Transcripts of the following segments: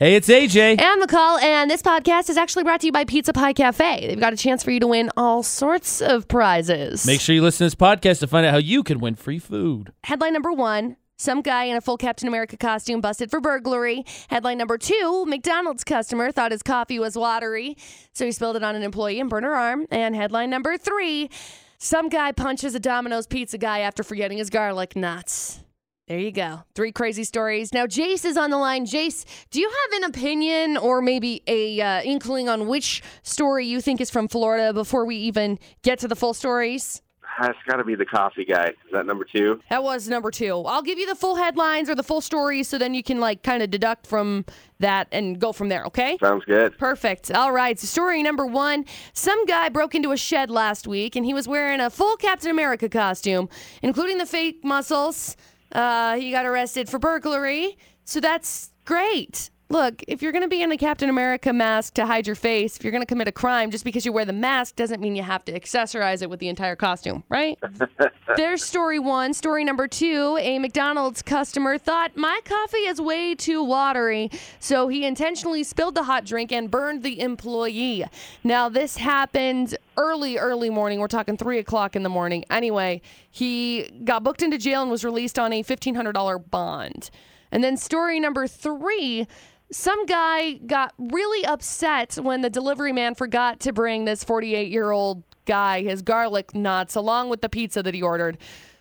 Hey, it's AJ. And McCall, and this podcast is actually brought to you by Pizza Pie Cafe. They've got a chance for you to win all sorts of prizes. Make sure you listen to this podcast to find out how you can win free food. Headline number one some guy in a full Captain America costume busted for burglary. Headline number two McDonald's customer thought his coffee was watery, so he spilled it on an employee and burned her arm. And headline number three some guy punches a Domino's pizza guy after forgetting his garlic knots. There you go. Three crazy stories. Now, Jace is on the line. Jace, do you have an opinion or maybe a uh, inkling on which story you think is from Florida before we even get to the full stories? That's got to be the coffee guy. Is that number two? That was number two. I'll give you the full headlines or the full stories so then you can like kind of deduct from that and go from there, okay? Sounds good. Perfect. All right. So story number one. Some guy broke into a shed last week and he was wearing a full Captain America costume, including the fake muscles. Uh, he got arrested for burglary. So that's great. Look, if you're going to be in a Captain America mask to hide your face, if you're going to commit a crime, just because you wear the mask doesn't mean you have to accessorize it with the entire costume, right? There's story one. Story number two a McDonald's customer thought my coffee is way too watery, so he intentionally spilled the hot drink and burned the employee. Now, this happened early, early morning. We're talking three o'clock in the morning. Anyway, he got booked into jail and was released on a $1,500 bond. And then story number three some guy got really upset when the delivery man forgot to bring this 48 year old guy his garlic knots along with the pizza that he ordered.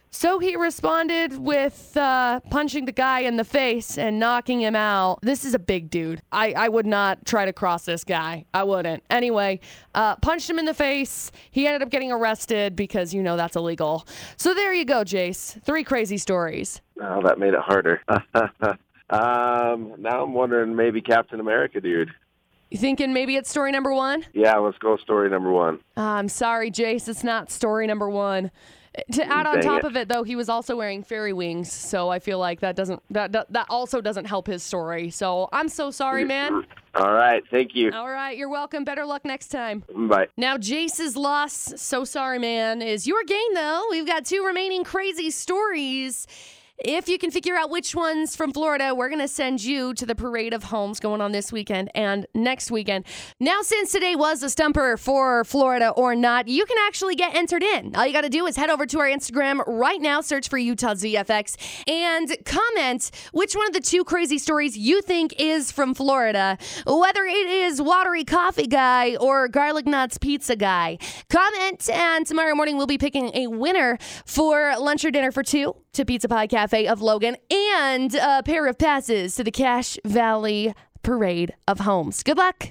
So he responded with uh, punching the guy in the face and knocking him out. This is a big dude. I, I would not try to cross this guy. I wouldn't. Anyway, uh, punched him in the face. He ended up getting arrested because, you know, that's illegal. So there you go, Jace. Three crazy stories. Oh, that made it harder. um, now I'm wondering maybe Captain America, dude. You thinking maybe it's story number one? Yeah, let's go story number one. Uh, I'm sorry, Jace. It's not story number one. To add on Dang top it. of it, though, he was also wearing fairy wings, so I feel like that doesn't that that, that also doesn't help his story. So I'm so sorry, man. All right, thank you. All right, you're welcome. Better luck next time. Bye. Now, Jace's loss, so sorry, man, is your gain, though. We've got two remaining crazy stories. If you can figure out which one's from Florida, we're going to send you to the parade of homes going on this weekend and next weekend. Now, since today was a stumper for Florida or not, you can actually get entered in. All you got to do is head over to our Instagram right now, search for Utah ZFX, and comment which one of the two crazy stories you think is from Florida, whether it is watery coffee guy or garlic knots pizza guy. Comment, and tomorrow morning we'll be picking a winner for lunch or dinner for two to Pizza Pie Cafe of Logan and a pair of passes to the Cache Valley Parade of Homes. Good luck.